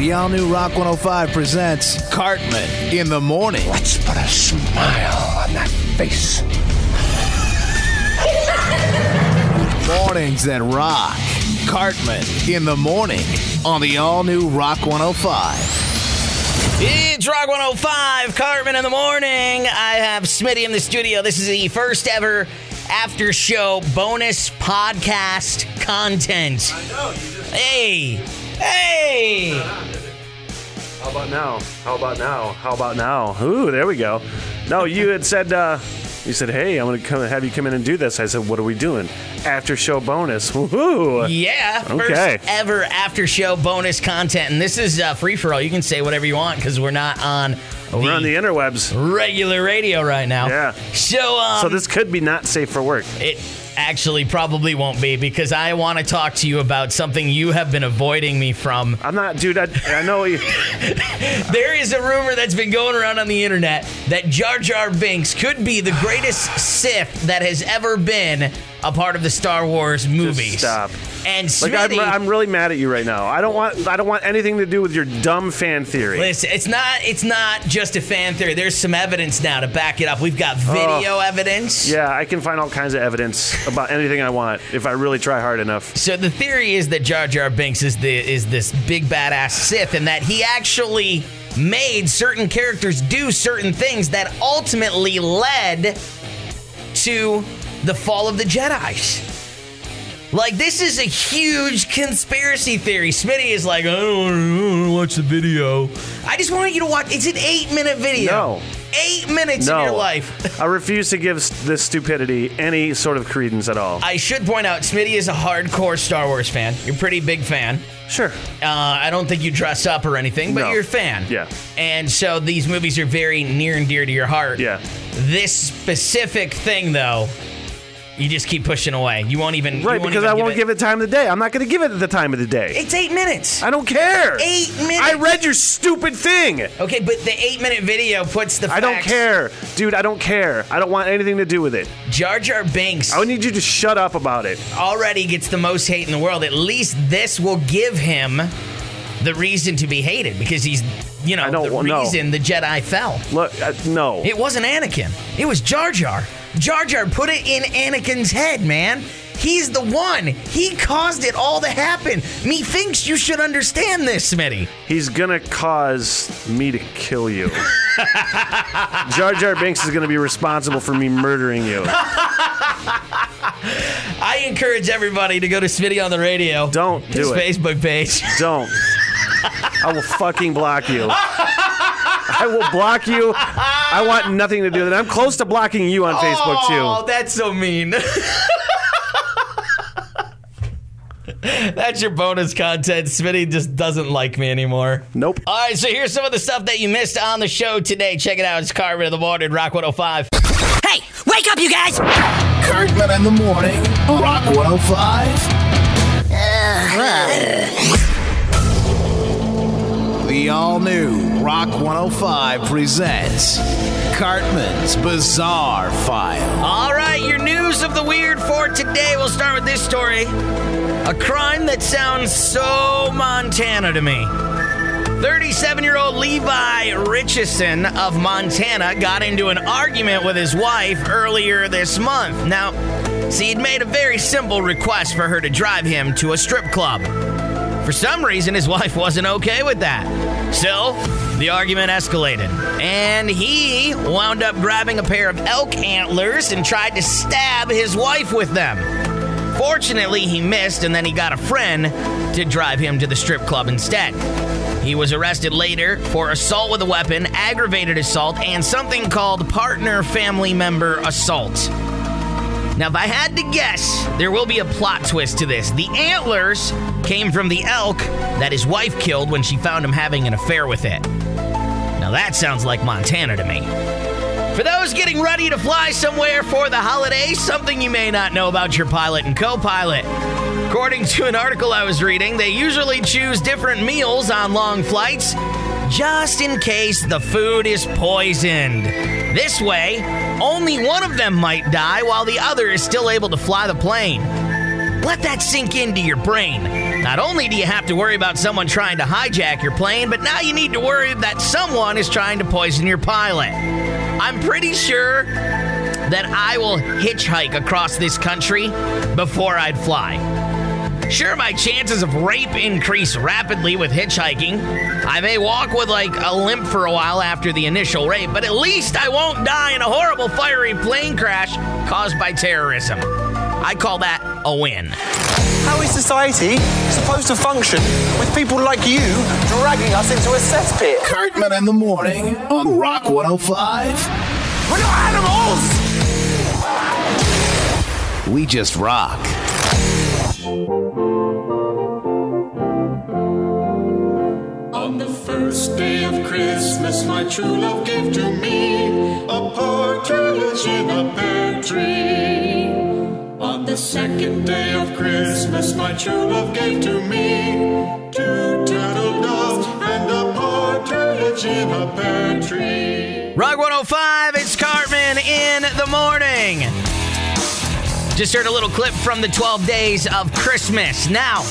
The all new Rock 105 presents Cartman in the morning. Let's put a smile on that face. Mornings that rock. Cartman in the morning on the all new Rock 105. It's Rock 105, Cartman in the morning. I have Smitty in the studio. This is the first ever after show bonus podcast content. Hey, hey. How about now? How about now? How about now? Ooh, there we go. No, you had said, uh, you said, hey, I'm going to come have you come in and do this. I said, what are we doing? After show bonus. Woohoo! Yeah, first ever after show bonus content. And this is uh, free for all. You can say whatever you want because we're not on We're on the interwebs. regular radio right now. Yeah. So, um, So this could be not safe for work. It actually probably won't be because I want to talk to you about something you have been avoiding me from. I'm not, dude. I, I know. You, There is a rumor that's been going around on the internet that Jar Jar Binks could be the greatest Sith that has ever been a part of the Star Wars movies. stop. And like I'm, I'm really mad at you right now. I don't want. I don't want anything to do with your dumb fan theory. Listen, it's not it's not just a fan theory. There's some evidence now to back it up. We've got oh. video evidence. Oh. Yeah, I can find all kinds of evidence about anything I want if I really try hard enough. So the theory is that Jar Jar Binks is the is this big badass Sith, and that he actually made certain characters do certain things that ultimately led to the fall of the Jedi's. Like this is a huge conspiracy theory. Smitty is like, I don't want to watch the video. I just want you to watch. It's an eight-minute video. No. Eight minutes No, in your life. I refuse to give this stupidity any sort of credence at all. I should point out, Smitty is a hardcore Star Wars fan. You're a pretty big fan. Sure. Uh, I don't think you dress up or anything, but No. you're a fan. Yeah. And so these movies are very near and dear to your heart. Yeah. This specific thing, though, you just keep pushing away. You won't even. Right, you won't because even I won't it- give it time of the day. I'm not going to give it the time of the day. It's eight minutes. I don't care. Eight minutes. I read your stupid thing. Okay, but the eight minute video puts the. I don't facts- care. Dude, I don't care. I don't want anything to do with it. Jar Jar Binks I need you to shut up about it. already gets the most hate in the world. At least this will give him the reason to be hated because he's, you know, I don't the wa- no. reason the Jedi fell. Look, uh, no. It wasn't Anakin. It was Jar Jar. Jar Jar put it in Anakin's head, man. He's the one. He caused it all to happen. Methinks you should understand this, Smitty. He's going to cause me to kill you. Jar Jar Binks is going to be responsible for me murdering you. I encourage everybody to go to Smitty on the radio. Don't his do it. Facebook page. Don't. I will fucking block you. I will block you. I want nothing to do with it. I'm close to blocking you on Facebook too. Oh, that's so mean. That's your bonus content. Smitty just doesn't like me anymore. Nope. All right, so here's some of the stuff that you missed on the show today. Check it out. It's Cartman of the Morning, Rock 105. Hey, wake up, you guys! Cartman in the morning, Rock 105. The all new Rock 105 presents Cartman's Bizarre File. All right, your news of the weird for today. We'll start with this story. A crime that sounds so Montana to me. 37 year old Levi Richardson of Montana got into an argument with his wife earlier this month. Now, see, he'd made a very simple request for her to drive him to a strip club. For some reason, his wife wasn't okay with that. So, the argument escalated. And he wound up grabbing a pair of elk antlers and tried to stab his wife with them. Fortunately, he missed, and then he got a friend to drive him to the strip club instead. He was arrested later for assault with a weapon, aggravated assault, and something called partner family member assault. Now, if I had to guess, there will be a plot twist to this. The antlers came from the elk that his wife killed when she found him having an affair with it. Now, that sounds like Montana to me. For those getting ready to fly somewhere for the holidays, something you may not know about your pilot and co pilot. According to an article I was reading, they usually choose different meals on long flights just in case the food is poisoned. This way, only one of them might die while the other is still able to fly the plane. Let that sink into your brain. Not only do you have to worry about someone trying to hijack your plane, but now you need to worry that someone is trying to poison your pilot. I'm pretty sure that I will hitchhike across this country before I'd fly. Sure, my chances of rape increase rapidly with hitchhiking. I may walk with like a limp for a while after the initial rape, but at least I won't die in a horrible fiery plane crash caused by terrorism. I call that a win. How is society supposed to function with people like you dragging us into a cesspit? Cartman in the morning on Rock 105. We're not animals! We just rock. Christmas, my true love gave to me a partridge in a pear tree. On the second day of Christmas, my true love gave to me two turtle doves and a partridge in a pear tree. Rock 105, it's Cartman in the morning. Just heard a little clip from the 12 days of Christmas. Now,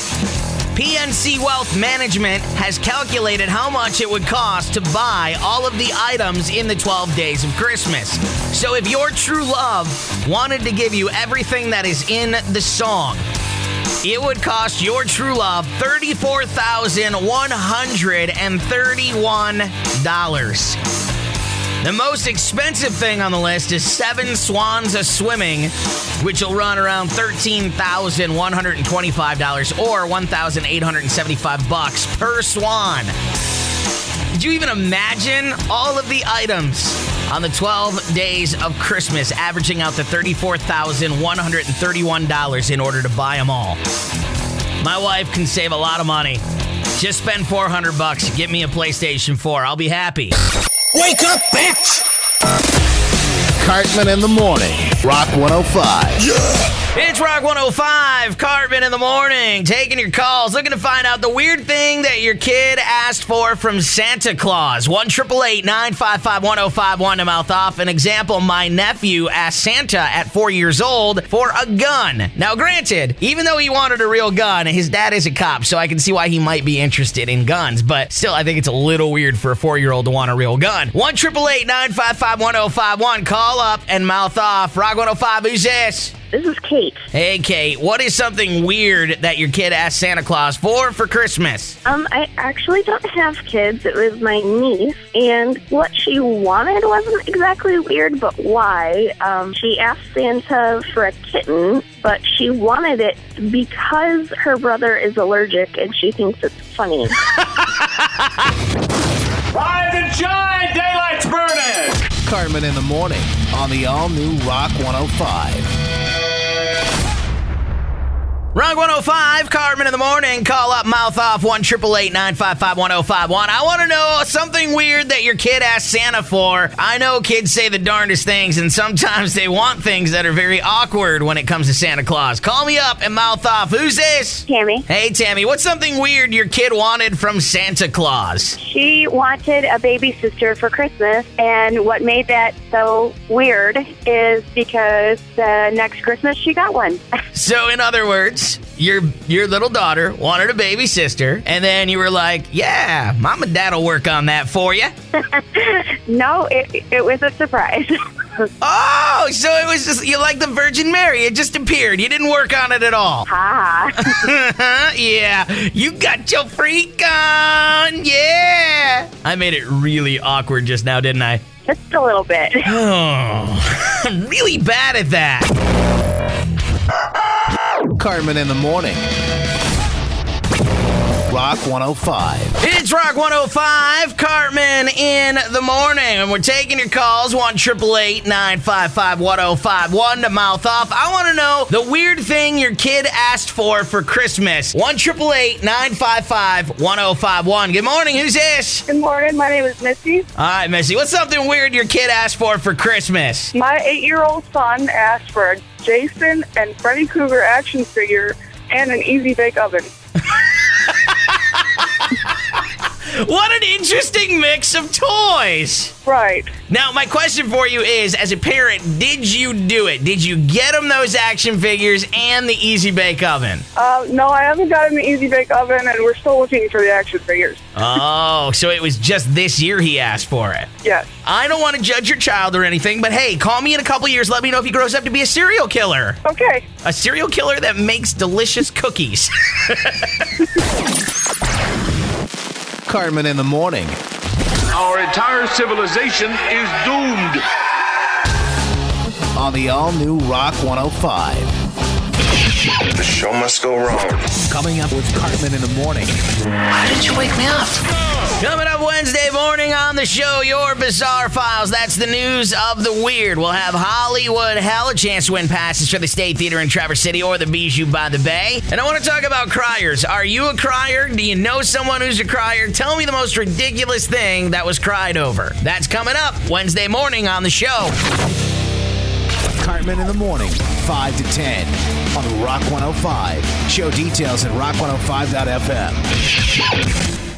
PNC Wealth Management has calculated how much it would cost to buy all of the items in the 12 days of Christmas. So if your true love wanted to give you everything that is in the song, it would cost your true love $34,131. The most expensive thing on the list is Seven Swans a Swimming, which will run around $13,125 or 1,875 bucks per swan. Did you even imagine all of the items on the 12 days of Christmas averaging out to $34,131 in order to buy them all? My wife can save a lot of money. Just spend 400 bucks, get me a PlayStation 4. I'll be happy. Wake up, bitch! Cartman in the morning. Rock 105. It's Rock 105, Cartman in the morning, taking your calls, looking to find out the weird thing that your kid asked for from Santa Claus. 1 955 1051 to mouth off. An example my nephew asked Santa at four years old for a gun. Now, granted, even though he wanted a real gun, his dad is a cop, so I can see why he might be interested in guns, but still, I think it's a little weird for a four year old to want a real gun. 1 955 1051. Call up and mouth off. Rock 105, who's this? This is Kate. Hey, Kate, what is something weird that your kid asked Santa Claus for for Christmas? Um, I actually don't have kids. It was my niece, and what she wanted wasn't exactly weird, but why? Um, she asked Santa for a kitten, but she wanted it because her brother is allergic, and she thinks it's funny. Rise and shine! Daylight's burning! Cartman in the morning on the all new Rock 105. Rock 105, Cartman in the morning. Call up, mouth off, 1 955 1051. I want to know something weird that your kid asked Santa for. I know kids say the darndest things, and sometimes they want things that are very awkward when it comes to Santa Claus. Call me up and mouth off. Who's this? Tammy. Hey, Tammy, what's something weird your kid wanted from Santa Claus? She wanted a baby sister for Christmas, and what made that so weird is because the next Christmas she got one. So, in other words, your your little daughter wanted a baby sister, and then you were like, "Yeah, mom and dad will work on that for you." no, it, it was a surprise. Oh, so it was just you like the Virgin Mary? It just appeared. You didn't work on it at all. Ha. yeah, you got your freak on. Yeah, I made it really awkward just now, didn't I? Just a little bit. Oh, I'm really bad at that. Cartman in the morning. Rock 105. It's Rock 105, Cartman in the morning, and we're taking your calls 1 955 1051 to mouth off. I want to know the weird thing your kid asked for for Christmas. 1 955 1051. Good morning, who's this? Good morning. My name is Missy. All right, Missy, what's something weird your kid asked for for Christmas? My eight year old son asked for a Jason and Freddy Krueger action figure and an easy bake oven. What an interesting mix of toys. Right. Now, my question for you is as a parent, did you do it? Did you get them those action figures and the Easy Bake Oven? Uh, no, I haven't gotten the Easy Bake Oven, and we're still looking for the action figures. Oh, so it was just this year he asked for it. Yes. I don't want to judge your child or anything, but hey, call me in a couple years. Let me know if he grows up to be a serial killer. Okay. A serial killer that makes delicious cookies. Cartman in the morning. Our entire civilization is doomed. On the all new Rock 105. The show must go wrong. Coming up with Cartman in the morning. Why did you wake me up? Coming up Wednesday morning on the show, your bizarre files. That's the news of the weird. We'll have Hollywood Hell, a chance to win passes for the State Theater in Traverse City or the Bijou by the Bay. And I want to talk about criers. Are you a crier? Do you know someone who's a crier? Tell me the most ridiculous thing that was cried over. That's coming up Wednesday morning on the show. Cartman in the morning, 5 to 10 on Rock 105. Show details at rock105.fm.